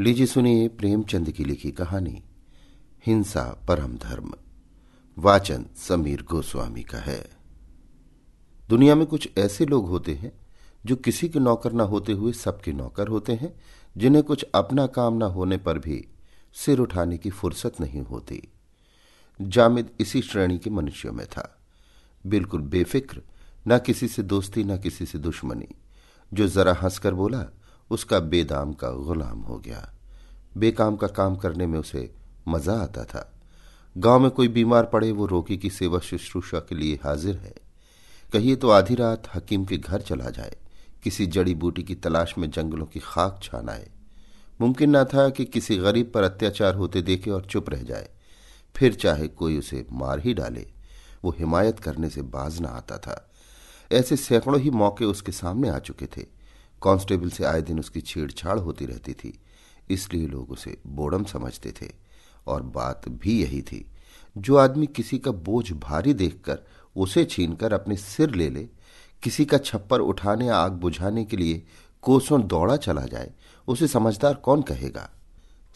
लीजिए सुनिए प्रेमचंद की लिखी कहानी, हिंसा परम धर्म। वाचन समीर गोस्वामी का है। दुनिया में कुछ ऐसे लोग होते हैं जो किसी के नौकर न होते हुए सबके नौकर होते हैं, जिन्हें कुछ अपना काम न होने पर भी सिर उठाने की फुर्सत नहीं होती। जामिद इसी श्रेणी के मनुष्यों में था। बिल्कुल बेफिक्र, न किसी से दोस्ती, न किसी से दुश्मनी। जो जरा हंसकर बोला उसका बेदाम का गुलाम हो गया। बेकाम का काम करने में उसे मज़ा आता था। गाँव में कोई बीमार पड़े, वो रोगी की सेवा शुश्रूषा के लिए हाजिर है। कहिए तो आधी रात हकीम के घर चला जाए, किसी जड़ी बूटी की तलाश में जंगलों की खाक छान आए। मुमकिन न था कि किसी गरीब पर अत्याचार होते देखे और चुप रह जाए। फिर चाहे कोई उसे मार ही डाले, वो हिमायत करने से बाज न आता था। ऐसे सैकड़ों ही मौके उसके सामने आ चुके थे। कांस्टेबल से आए दिन उसकी छेड़छाड़ होती रहती थी, इसलिए लोग उसे बोडम समझते थे। और बात भी यही थी, जो आदमी किसी का बोझ भारी देखकर उसे छीनकर अपने सिर ले ले, किसी का छप्पर उठाने आग बुझाने के लिए कोसों दौड़ा चला जाए, उसे समझदार कौन कहेगा?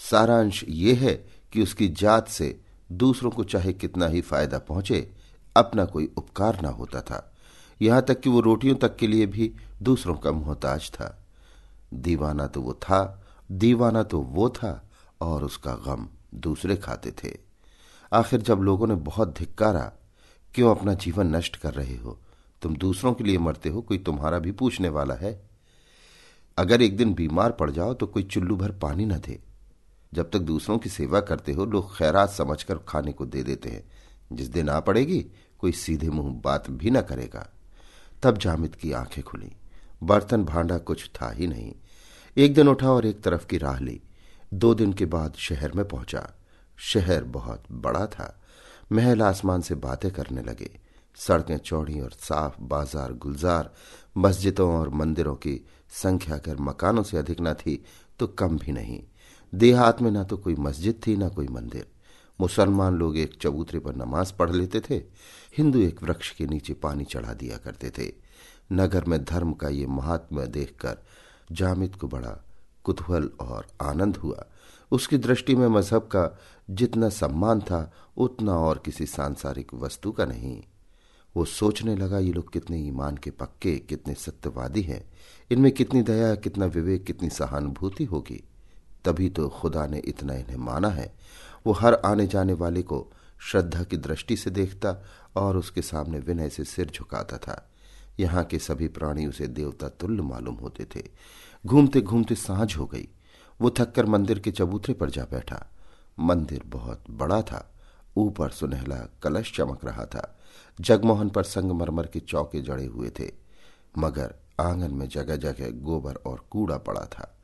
सारांश ये है कि उसकी जात से दूसरों को चाहे कितना ही फ़ायदा पहुँचे, अपना कोई उपकार ना होता था। यहाँ तक कि वो रोटियों तक के लिए भी दूसरों का मोहताज था। दीवाना तो वो था, दीवाना तो वो था और उसका गम दूसरे खाते थे। आखिर जब लोगों ने बहुत धिक्कारा, क्यों अपना जीवन नष्ट कर रहे हो? तुम दूसरों के लिए मरते हो, कोई तुम्हारा भी पूछने वाला है। अगर एक दिन बीमार पड़ जाओ तो कोई चुल्लू भर पानी न दे। जब तक दूसरों की सेवा करते हो, लोग खैरात समझकर खाने को दे देते हैं। जिस दिन आ पड़ेगी, कोई सीधे मुँह बात भी न करेगा। तब जामिद की आँखें खुली। बर्तन भांडा कुछ था ही नहीं। एक दिन उठा और एक तरफ़ की राह ली। दो दिन के बाद शहर में पहुँचा। शहर बहुत बड़ा था। महल आसमान से बातें करने लगे। सड़कें चौड़ी और साफ़, बाज़ार गुलजार, मस्जिदों और मंदिरों की संख्या अगर मकानों से अधिक न थी तो कम भी नहीं। देहात में न तो कोई मस्जिद थी, न कोई मंदिर। मुसलमान लोग एक चबूतरे पर नमाज़ पढ़ लेते थे। हिंदू एक वृक्ष के नीचे पानी चढ़ा दिया करते थे। नगर में धर्म का ये महात्मा देखकर जामिद को बड़ा कुतूहल और आनंद हुआ। उसकी दृष्टि में मज़हब का जितना सम्मान था, उतना और किसी सांसारिक वस्तु का नहीं। वो सोचने लगा, ये लोग कितने ईमान के पक्के, कितने सत्यवादी हैं। इनमें कितनी दया, कितना विवेक, कितनी सहानुभूति होगी? तभी तो खुदा ने इतना इन्हें माना है। वो हर आने जाने वाले को श्रद्धा की दृष्टि से देखता और उसके सामने विनय से सिर झुकाता था। यहाँ के सभी प्राणी उसे देवता तुल्य मालूम होते थे। घूमते घूमते साँझ हो गई। वो थककर मंदिर के चबूतरे पर जा बैठा। मंदिर बहुत बड़ा था। ऊपर सुनहला कलश चमक रहा था। जगमोहन पर संगमरमर के चौके जड़े हुए थे। मगर आँगन में जगह जगह गोबर और कूड़ा पड़ा था।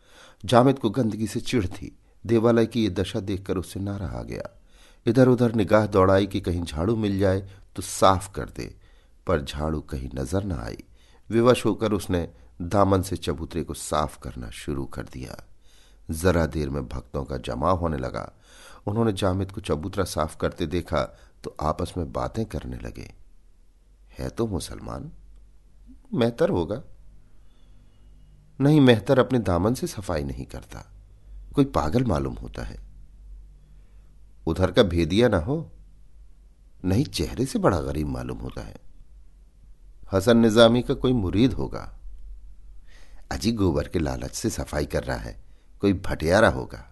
जामिद को गंदगी से चिढ़ थी। देवालय की ये दशा देखकर उससे ना रहा गया। इधर उधर निगाह दौड़ाई कि कहीं झाड़ू मिल जाए तो साफ़ कर दे, पर झाड़ू कहीं नज़र न आई। विवश होकर उसने दामन से चबूतरे को साफ़ करना शुरू कर दिया। जरा देर में भक्तों का जमाव होने लगा। उन्होंने जामिद को चबूतरा साफ़ करते देखा तो आपस में बातें करने लगे। है तो मुसलमान? मेहतर होगा। नहीं, मेहतर अपने दामन से सफ़ाई नहीं करता। कोई पागल मालूम होता है। उधर का भेदिया ना हो। नहीं, चेहरे से बड़ा गरीब मालूम होता है। हसन निजामी का कोई मुरीद होगा। अजी गोबर के लालच से सफ़ाई कर रहा है। कोई भटियारा होगा।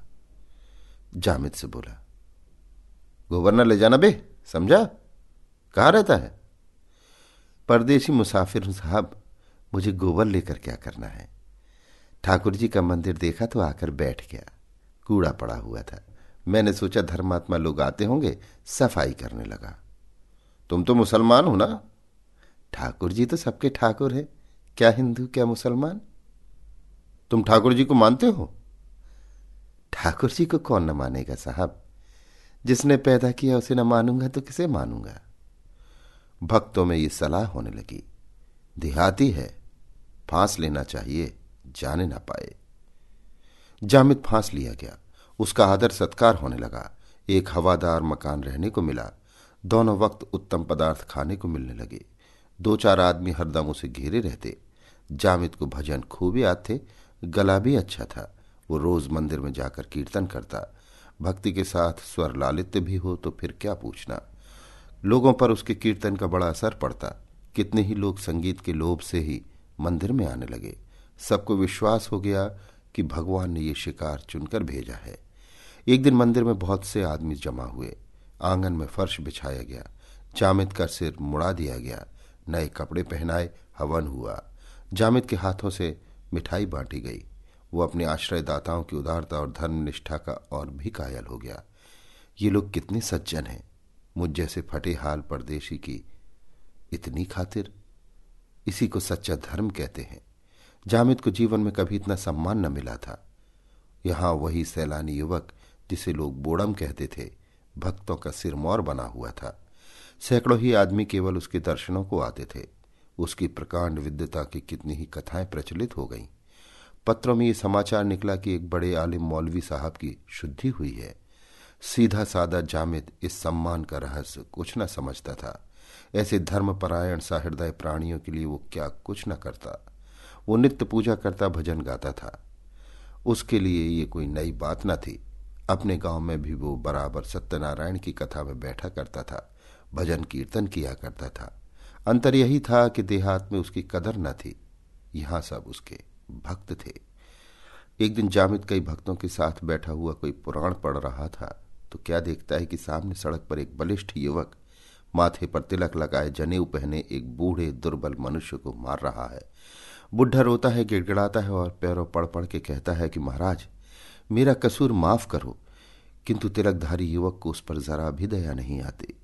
जामिद से बोला, गोबर ना ले जाना बे, समझा? कहा रहता है? परदेशी मुसाफिर साहब, मुझे गोबर लेकर क्या करना है? ठाकुर जी का मंदिर देखा तो आकर बैठ गया। कूड़ा पड़ा हुआ था। मैंने सोचा, धर्मात्मा लोग आते होंगे, सफ़ाई करने लगा। तुम तो मुसलमान हो ना? ठाकुर जी तो सबके ठाकुर है। क्या हिंदू, क्या मुसलमान? तुम ठाकुर जी को मानते हो? ठाकुर जी को कौन न मानेगा साहब? जिसने पैदा किया उसे न मानूँगा तो किसे मानूँगा? भक्तों में ये सलाह होने लगी। देहाती है, फांस लेना चाहिए। जाने ना पाए। जामिद फांस लिया गया। उसका आदर सत्कार होने लगा। एक हवादार मकान रहने को मिला। दोनों वक्त उत्तम पदार्थ खाने को मिलने लगे। दो चार आदमी हरदम उसे घेरे रहते। जामिद को भजन खूब याद थे। गला भी अच्छा था। वो रोज मंदिर में जाकर कीर्तन करता। भक्ति के साथ स्वर लालित्य भी हो तो फिर क्या पूछना। लोगों पर उसके कीर्तन का बड़ा असर पड़ता। कितने ही लोग संगीत के लोभ से ही मंदिर में आने लगे। सबको विश्वास हो गया कि भगवान ने ये शिकार चुनकर भेजा है। एक दिन मंदिर में बहुत से आदमी जमा हुए। आँगन में फर्श बिछाया गया। जामिद का सिर मुड़ा दिया गया। नए कपड़े पहनाए, हवन हुआ। जामिद के हाथों से मिठाई बांटी गई। वो अपने आश्रयदाताओं की उदारता और धर्म निष्ठा का और भी कायल हो गया। ये लोग कितने सज्जन हैं। मुझ जैसे फटे हाल परदेशी की इतनी खातिर। इसी को सच्चा धर्म कहते हैं। जामिद को जीवन में कभी इतना सम्मान न मिला था। यहाँ वही सैलानी युवक, जिसे लोग बोड़म कहते थे, भक्तों का सिरमौर बना हुआ था। सैकड़ों ही आदमी केवल उसके दर्शनों को आते थे। उसकी प्रकांड विद्यता की कितनी ही कथाएँ प्रचलित हो गईं। पत्रों में ये समाचार निकला कि एक बड़े आलिम मौलवी साहब की शुद्धि हुई है। सीधा सादा जामिद इस सम्मान का रहस्य कुछ न समझता था। ऐसे धर्मपरायण सहृदय प्राणियों के लिए वो क्या कुछ न करता। वो नित्य पूजा करता भजन गाता था। उसके लिए ये कोई नई बात न थी। अपने गाँव में भी वो बराबर सत्यनारायण की कथा में बैठा करता था, भजन कीर्तन किया करता था। अंतर यही था कि देहात में उसकी कदर न थी। यहाँ सब उसके भक्त थे। एक दिन जामिद कई भक्तों के साथ बैठा हुआ कोई पुराण पढ़ रहा था तो क्या देखता है कि सामने सड़क पर एक बलिष्ठ युवक माथे पर तिलक लगाए जनेऊ पहने एक बूढ़े दुर्बल मनुष्य को मार रहा है। बुढ़ा रोता है, गिड़गिड़ाता है और पैरों पड़ पढ़ के कहता है कि, महाराज, मेरा कसूर माफ़ करो, किंतु तिलकधारी युवक को उस पर जरा भी दया नहीं आती।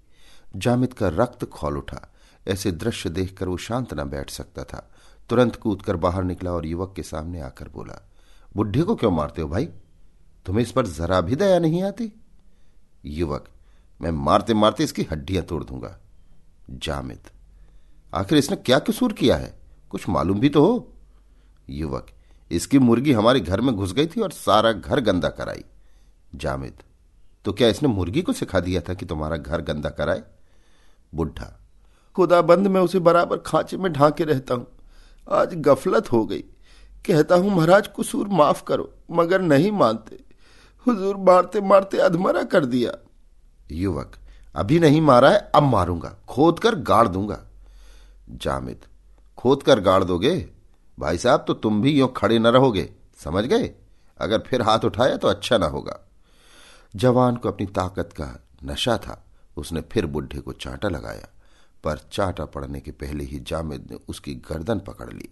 जामिद का रक्त खोल उठा। ऐसे दृश्य देखकर वो शांत न बैठ सकता था। तुरंत कूदकर बाहर निकला और युवक के सामने आकर बोला, बुढ़े को क्यों मारते हो भाई? तुम्हें इस पर जरा भी दया नहीं आती? युवक, मैं मारते मारते इसकी हड्डियाँ तोड़ दूँगा। जामिद आखिर इसने क्या कसूर किया है? कुछ मालूम भी तो हो। युवक, इसकी मुर्गी हमारे घर में घुस गई थी और सारा घर गंदा कराई। जामिद तो क्या इसने मुर्गी को सिखा दिया था कि तुम्हारा घर गंदा कराए? बुढ़ा खुदा बंद में उसे बराबर खांचे में ढांके रहता हूँ। आज गफलत हो गई। कहता हूँ, महाराज, कसूर माफ़ करो, मगर नहीं मानते। हुजूर मारते मारते अधमरा कर दिया। युवक, अभी नहीं मारा है, अब मारूँगा खोद कर गाड़ दूँगा। जामिद खोद कर गाड़ दोगे? भाई साहब तो तुम भी यो खड़े न रहोगे। समझ गए? अगर फिर हाथ उठाया तो अच्छा ना होगा। जवान को अपनी ताकत का नशा था। उसने फिर बुढ़े को चांटा लगाया, पर चाटा पड़ने के पहले ही जामिद ने उसकी गर्दन पकड़ ली।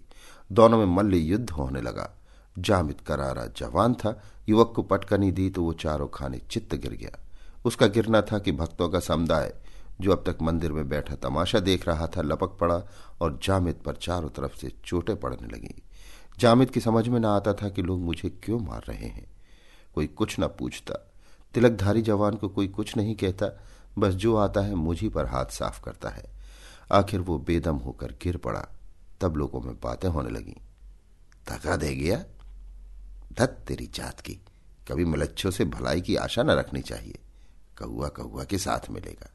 दोनों में मल्ल युद्ध होने लगा। जामिद करारा जवान था। युवक को पटकनी दी तो वो चारों खाने चित्त गिर गया। उसका गिरना था कि भक्तों का समुदाय जो अब तक मंदिर में बैठा तमाशा देख रहा था, लपक पड़ा और जामिद पर चारों तरफ़ से चोटें पड़ने लगी। जामिद की समझ में न आता था कि लोग मुझे क्यों मार रहे हैं। कोई कुछ न पूछता। तिलकधारी जवान को कोई कुछ नहीं कहता, बस जो आता है मुझी पर हाथ साफ़ करता है। आखिर वो बेदम होकर गिर पड़ा। तब लोगों में बातें होने लगी। धक्का दे गया? धत तेरी जात की। कभी मलच्छों से भलाई की आशा न रखनी चाहिए। कौआ कौआ के साथ मिलेगा।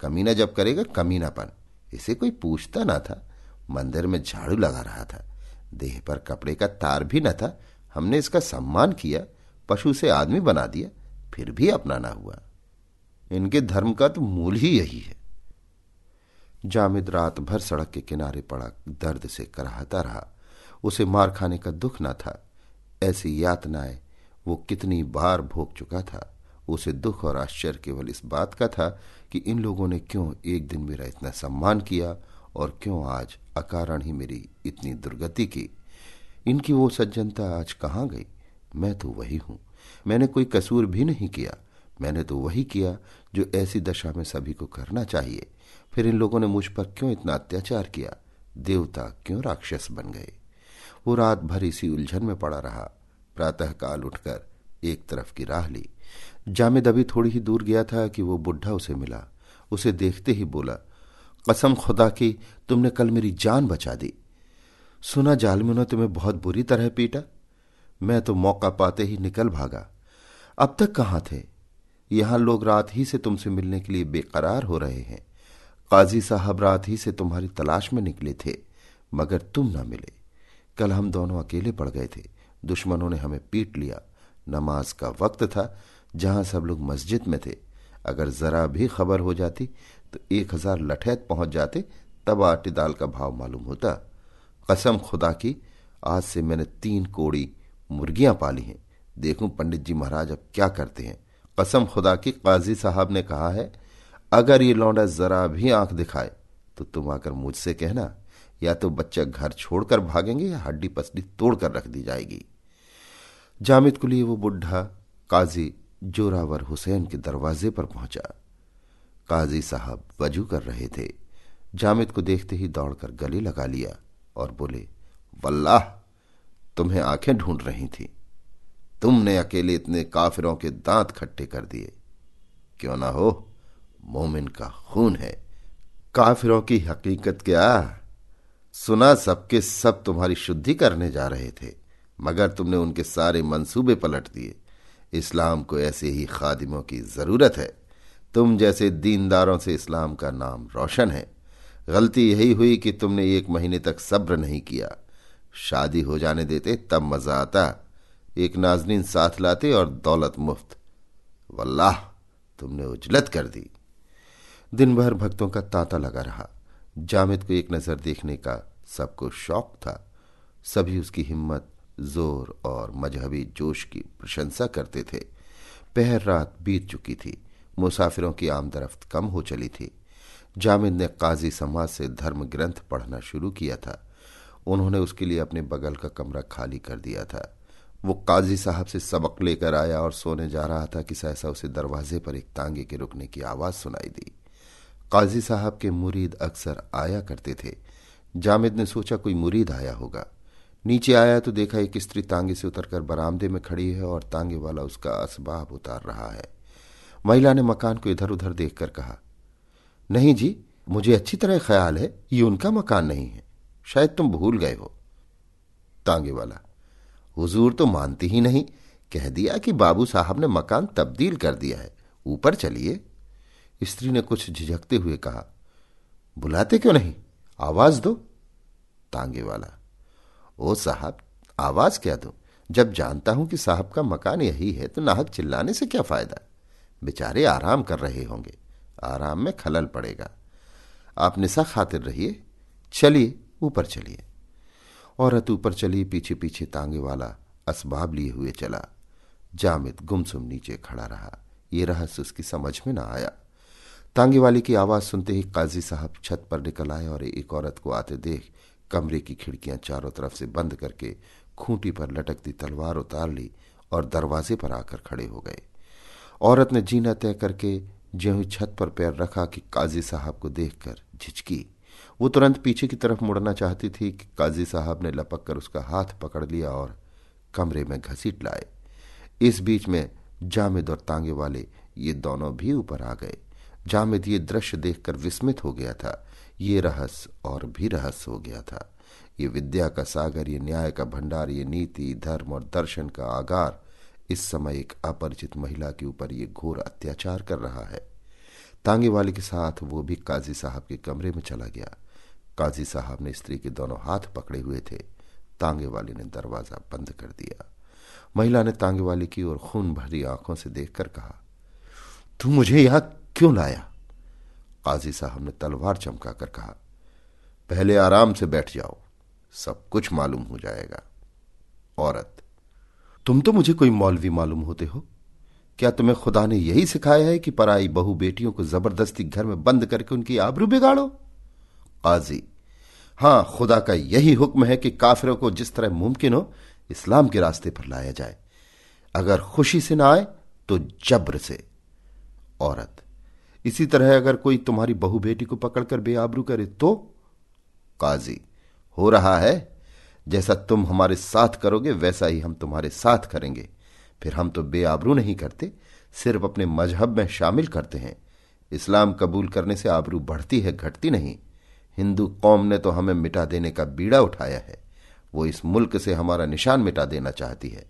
कमीना जब करेगा, कमीनापन। इसे कोई पूछता ना था। मंदिर में झाड़ू लगा रहा था। देह पर कपड़े का तार भी न था। हमने इसका सम्मान किया। पशु से आदमी बना दिया। फिर भी अपना ना हुआ। इनके धर्म का तो मूल ही यही है। जामिद रात भर सड़क के किनारे पड़ा, दर्द से कराहता रहा। उसे मार खाने का दुख न था। ऐसी यातनाएँ, वो कितनी बार भोग चुका था। उसे दुख और आश्चर्य केवल इस बात का था कि इन लोगों ने क्यों एक दिन मेरा इतना सम्मान किया और क्यों आज अकारण ही मेरी इतनी दुर्गति की? इनकी वो सज्जनता आज कहाँ गई? मैं तो वही हूँ। मैंने कोई कसूर भी नहीं किया। मैंने तो वही किया जो ऐसी दशा में सभी को करना चाहिए। फिर इन लोगों ने मुझ पर क्यों इतना अत्याचार किया? देवता क्यों राक्षस बन गए? वो रात भर इसी उलझन में पड़ा रहा। प्रातःकाल उठकर एक तरफ़ की राह ली। जामिद अभी थोड़ी ही दूर गया था कि वो बुढ़ा उसे मिला। उसे देखते ही बोला, कसम खुदा की, तुमने कल मेरी जान बचा दी। सुना जालमू ने तुम्हें बहुत बुरी तरह पीटा? मैं तो मौका पाते ही निकल भागा। अब तक कहाँ थे? यहाँ लोग रात ही से तुमसे मिलने के लिए बेकरार हो रहे हैं। काजी साहब रात ही से तुम्हारी तलाश में निकले थे, मगर तुम ना मिले। कल हम दोनों अकेले पड़ गए थे। दुश्मनों ने हमें पीट लिया। नमाज़ का वक्त था जहाँ सब लोग मस्जिद में थे। अगर जरा भी खबर हो जाती तो एक हज़ार लठैत पहुँच जाते, तब आटे दाल का भाव मालूम होता। कसम खुदा की, आज से मैंने तीन कोड़ी मुर्गियाँ पाली हैं। देखूँ पंडित जी महाराज अब क्या करते हैं। कसम खुदा की, काजी साहब ने कहा है, अगर ये लौंडा जरा भी आँख दिखाए तो तुम आकर मुझसे कहना, या तो बच्चा घर छोड़कर भागेंगे या हड्डी पसली तोड़कर रख दी जाएगी। जामिद को लिए वो बुढ़ा काजी जोरावर हुसैन के दरवाजे पर पहुँचा। काजी साहब वज़ू कर रहे थे। जामिद को देखते ही दौड़कर गले लगा लिया और बोले, वल्लाह, तुम्हें आँखें ढूंढ रही थी। तुमने अकेले इतने काफिरों के दांत खट्टे कर दिए। क्यों ना हो? मोमिन का खून है। काफिरों की हकीकत क्या? सुना सबके सब तुम्हारी शुद्धि करने जा रहे थे। मगर तुमने उनके सारे मंसूबे पलट दिए। इस्लाम को ऐसे ही खादिमों की ज़रूरत है। तुम जैसे दीनदारों से इस्लाम का नाम रोशन है। गलती यही हुई कि तुमने एक महीने तक सब्र नहीं किया। शादी हो जाने देते तब मज़ा आता। एक नाजनीन साथ लाते और दौलत मुफ़्त। वल्लाह, तुमने उजलत कर दी। दिन भर भक्तों का तांता लगा रहा। जामिद को एक नज़र देखने का सबको शौक था। सभी उसकी हिम्मत ज़ोर और मजहबी जोश की प्रशंसा करते थे। पहर रात बीत चुकी थी। मुसाफिरों की आमदरफ्त कम हो चली थी। जामिद ने काजी समाज से धर्म ग्रंथ पढ़ना शुरू किया था। उन्होंने उसके लिए अपने बगल का कमरा खाली कर दिया था। वो काजी साहब से सबक लेकर आया और सोने जा रहा था कि सहसा उसे दरवाजे पर एक तांगे के रुकने की आवाज़ सुनाई दी। काजी साहब के मुरीद अक्सर आया करते थे। जामिद ने सोचा कोई मुरीद आया होगा। नीचे आया तो देखा एक स्त्री तांगे से उतरकर बरामदे में खड़ी है और तांगे वाला उसका असबाब उतार रहा है। महिला ने मकान को इधर उधर देखकर कहा, नहीं जी, मुझे अच्छी तरह ख्याल है, ये उनका मकान नहीं है। शायद तुम भूल गए हो। तांगे वाला, हुजूर तो मानती ही नहीं। कह दिया कि बाबू साहब ने मकान तब्दील कर दिया है। ऊपर चलिए। स्त्री ने कुछ झिझकते हुए कहा, बुलाते क्यों नहीं? आवाज़ दो। तांगे वाला ओ साहब, आवाज़ क्या दो? जब जानता हूँ कि साहब का मकान यही है तो नाहक चिल्लाने से क्या फ़ायदा? बेचारे आराम कर रहे होंगे। आराम में खलल पड़ेगा। आप निशा खातिर रहिए। चलिए, ऊपर चलिए। औरत ऊपर चली पीछे पीछे तांगे वाला असबाब लिए हुए चला। जामिद गुमसुम नीचे खड़ा रहा। ये रहस्य उसकी समझ में ना आया। तांगे वाली की आवाज़ सुनते ही काजी साहब छत पर निकल आए और एक औरत को आते देख कमरे की खिड़कियाँ चारों तरफ़ से बंद करके खूंटी पर लटकती तलवार उतार ली और दरवाजे पर आकर खड़े हो गए। औरत ने जीना तय करके ज्यों छत पर पैर रखा कि काजी साहब को देखकर झिझकी। वो तुरंत पीछे की तरफ़ मुड़ना चाहती थी कि काजी साहब ने लपक कर उसका हाथ पकड़ लिया और कमरे में घसीट लाए। इस बीच में जामिद और तांगे वाले ये दोनों भी ऊपर आ गए। जामिद ये दृश्य देखकर विस्मित हो गया था ये रहस्य और भी रहस्य हो गया था। ये विद्या का सागर, ये न्याय का भंडार, ये नीति, धर्म और दर्शन का आगार, इस समय एक अपरिचित महिला के ऊपर ये घोर अत्याचार कर रहा है। तांगे वाले के साथ वो भी काजी साहब के कमरे में चला गया। काजी साहब ने स्त्री के दोनों हाथ पकड़े हुए थे। तांगे वाले ने दरवाज़ा बंद कर दिया। महिला ने तांगे वाले की ओर खून भरी आँखों से देखकर कहा, तू मुझे यहाँ क्यों लाया? काजी साहब ने तलवार चमकाकर कहा, पहले आराम से बैठ जाओ, सब कुछ मालूम हो जाएगा। औरत, तुम तो मुझे कोई मौलवी मालूम होते हो। क्या तुम्हें खुदा ने यही सिखाया है कि पराई बहु बेटियों को ज़बरदस्ती घर में बंद करके उनकी आबरू बिगाड़ो? काजी, हाँ, खुदा का यही हुक्म है कि काफिरों को जिस तरह मुमकिन हो, इस्लाम के रास्ते पर लाया जाए। अगर खुशी से ना आए तो जब्र से। औरत इसी तरह अगर कोई तुम्हारी बहु बेटी को पकड़कर बेआबरू करे तो काजी, हो रहा है। जैसा तुम हमारे साथ करोगे, वैसा ही हम तुम्हारे साथ करेंगे। फिर हम तो बेआबरू नहीं करते, सिर्फ़ अपने मज़हब में शामिल करते हैं। इस्लाम कबूल करने से आबरू बढ़ती है, घटती नहीं। हिंदू कौम ने तो हमें मिटा देने का बीड़ा उठाया है। वो इस मुल्क से हमारा निशान मिटा देना चाहती है।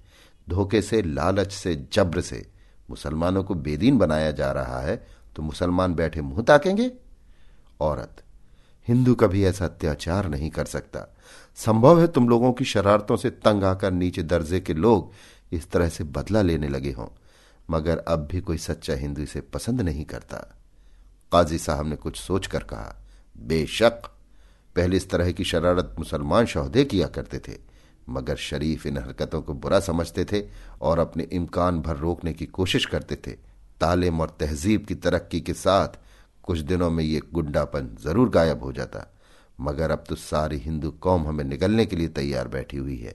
धोखे से, लालच से, जब्र से। मुसलमानों को बेदीन बनाया जा रहा है तो मुसलमान बैठे मुँह ताकेंगे। औरत, हिंदू कभी ऐसा अत्याचार नहीं कर सकता। संभव है तुम लोगों की शरारतों से तंग आकर नीचे दर्जे के लोग इस तरह से बदला लेने लगे हों, मगर अब भी कोई सच्चा हिंदू इसे पसंद नहीं करता। काजी साहब ने कुछ सोचकर कहा, बेशक, पहले इस तरह की शरारत मुसलमान शहदे किया करते थे, मगर शरीफ इन हरकतों को बुरा समझते थे और अपने इम्कान भर रोकने की कोशिश करते थे। तालीम और तहजीब की तरक्की के साथ कुछ दिनों में ये गुंडापन ज़रूर गायब हो जाता। मगर अब तो सारी हिंदू कौम हमें निकलने के लिए तैयार बैठी हुई है।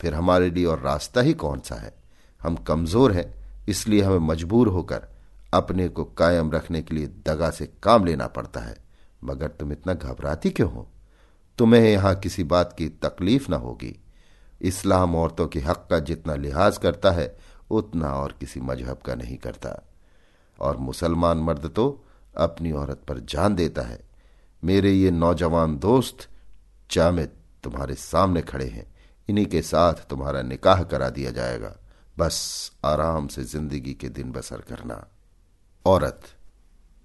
फिर हमारे लिए और रास्ता ही कौन सा है? हम कमज़ोर हैं, इसलिए हमें मजबूर होकर अपने को कायम रखने के लिए दगा से काम लेना पड़ता है। मगर तुम इतना घबराती क्यों हो? तुम्हें यहाँ किसी बात की तकलीफ़ ना होगी। इस्लाम औरतों के हक का जितना लिहाज करता है, उतना और किसी मज़हब का नहीं करता। और मुसलमान मर्द तो अपनी औरत पर जान देता है। मेरे ये नौजवान दोस्त जामिद तुम्हारे सामने खड़े हैं। इन्हीं के साथ तुम्हारा निकाह करा दिया जाएगा। बस आराम से ज़िंदगी के दिन बसर करना। औरत,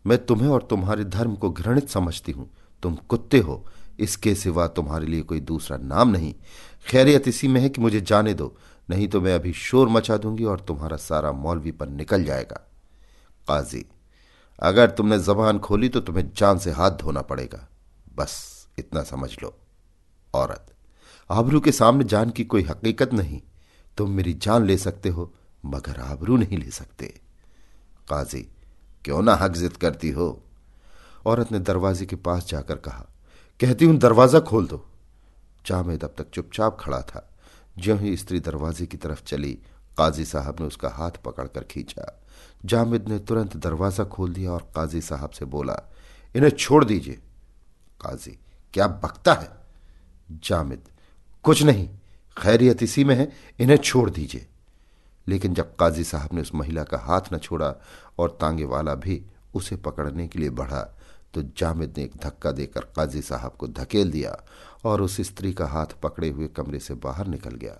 मैं तुम्हें और तुम्हारे धर्म को घृणित समझती हूँ। तुम कुत्ते हो। इसके सिवा तुम्हारे लिए कोई दूसरा नाम नहीं। खैरियत इसी में है कि मुझे जाने दो। नहीं तो मैं अभी शोर मचा दूँगी और तुम्हारा सारा मौलवी पर निकल जाएगा। काजी अगर तुमने जबान खोली तो तुम्हें जान से हाथ धोना पड़ेगा। बस, इतना समझ लो। औरत, आबरू के सामने जान की कोई हकीकत नहीं। तुम मेरी जान ले सकते हो, मगर आबरू नहीं ले सकते। काजी, क्यों ना हक जिद करती हो? औरत ने दरवाजे के पास जाकर कहा, कहती हूँ, दरवाज़ा खोल दो। जामेद अब तक चुपचाप खड़ा था। ज्यों ही स्त्री दरवाजे की तरफ़ चली, काजी साहब ने उसका हाथ पकड़कर खींचा। जामिद ने तुरंत दरवाज़ा खोल दिया और काजी साहब से बोला, इन्हें छोड़ दीजिए। काजी, क्या बकता है? जामिद, कुछ नहीं, खैरियत इसी में है, इन्हें छोड़ दीजिए। लेकिन जब काजी साहब ने उस महिला का हाथ न छोड़ा और तांगे वाला भी उसे पकड़ने के लिए बढ़ा तो जामिद ने एक धक्का देकर काजी साहब को धकेल दिया और उस स्त्री का हाथ पकड़े हुए कमरे से बाहर निकल गया।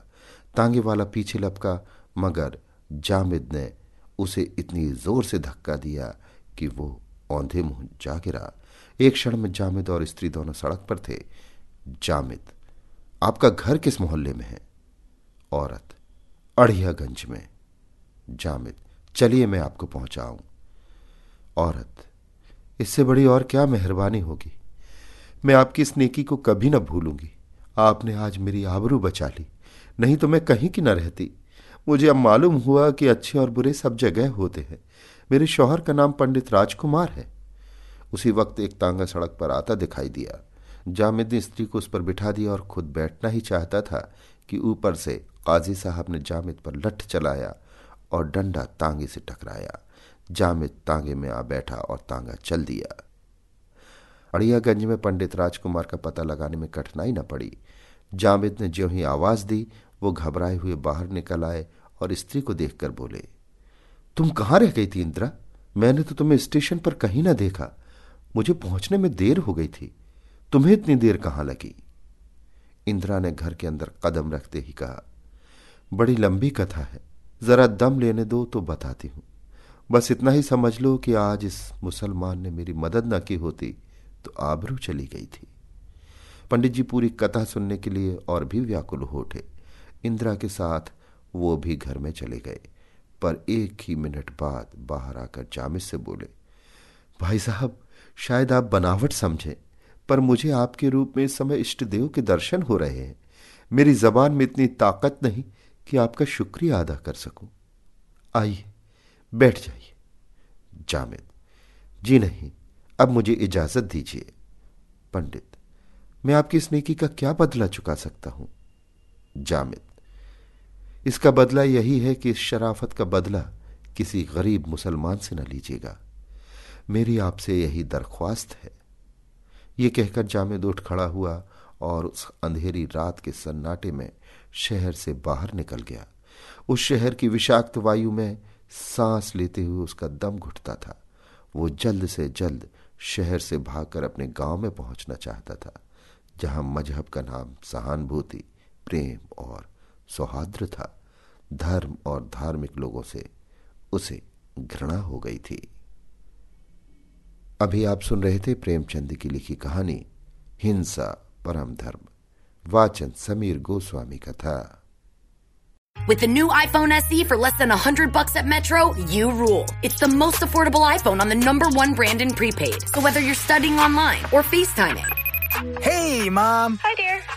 तांगे वाला पीछे लपका, मगर जामिद ने उसे इतनी ज़ोर से धक्का दिया कि वो औंधे मुँह जा गिरा। एक क्षण में जामिद और स्त्री दोनों सड़क पर थे। जामिद, आपका घर किस मोहल्ले में है? औरत अड़ियागंज में। जामिद, चलिए मैं आपको पहुंचाऊं। औरत, इससे बड़ी और क्या मेहरबानी होगी? मैं आपकी इस नेकी को कभी न भूलूँगी। आपने आज मेरी आबरू बचा ली। नहीं तो मैं कहीं की न रहती। मुझे अब मालूम हुआ कि अच्छे और बुरे सब जगह होते हैं। मेरे शौहर का नाम पंडित राजकुमार है। उसी वक्त एक तांगा सड़क पर आता दिखाई दिया। जामिद ने स्त्री को उस पर बिठा दिया और खुद बैठना ही चाहता था कि ऊपर से काजी साहब ने जामिद पर लठ चलाया और डंडा तांगे से टकराया। जामिद तांगे में आ बैठा और तांगा चल दिया। अड़ियागंज में पंडित राजकुमार का पता लगाने में कठिनाई न पड़ी। जामिद ने ज्यों ही आवाज़ दी, वो घबराए हुए बाहर निकल आए और स्त्री को देखकर बोले, तुम कहाँ रह गई थी इंदिरा? मैंने तो तुम्हें स्टेशन पर कहीं ना देखा। मुझे पहुँचने में देर हो गई थी। तुम्हें इतनी देर कहाँ लगी? इंदिरा ने घर के अंदर कदम रखते ही कहा, बड़ी लंबी कथा है। जरा दम लेने दो तो बताती हूँ। बस इतना ही समझ लो कि आज इस मुसलमान ने मेरी मदद न की होती तो आबरू चली गई थी। पंडित जी पूरी कथा सुनने के लिए और भी व्याकुल हो उठे। इंदिरा के साथ वो भी घर में चले गए। पर एक ही मिनट बाद बाहर आकर जामिद से बोले, भाई साहब, शायद आप बनावट समझें, पर मुझे आपके रूप में इस समय इष्ट देव के दर्शन हो रहे हैं। मेरी जबान में इतनी ताकत नहीं कि आपका शुक्रिया अदा कर सकूँ। आइए, बैठ जाइए। जामिद, जी नहीं, अब मुझे इजाज़त दीजिए। पंडित, मैं आपकी इस नेकी का क्या बदला चुका सकता हूँ? जामिद इसका बदला यही है कि इस शराफत का बदला किसी गरीब मुसलमान से न लीजिएगा। मेरी आपसे यही दरख्वास्त है। ये कहकर जामिद उठ खड़ा हुआ और उस अंधेरी रात के सन्नाटे में शहर से बाहर निकल गया। उस शहर की विषाक्त वायु में सांस लेते हुए उसका दम घुटता था। वो जल्द से जल्द शहर से भागकर अपने गाँव में पहुँचना चाहता था, जहाँ मज़हब का नाम सहानुभूति, प्रेम और सौहार्द था। धर्म और धार्मिक लोगों से उसे घृणा हो गई थी अभी आप सुन रहे थे प्रेमचंद की लिखी कहानी हिंसा परम धर्म वाचन समीर गोस्वामी का था With the new iPhone SE for less than 100 bucks at Metro, you rule. It's the most affordable iPhone on the number one brand in prepaid. So whether you're studying online or FaceTiming, Hey, Mom. Hi, dear.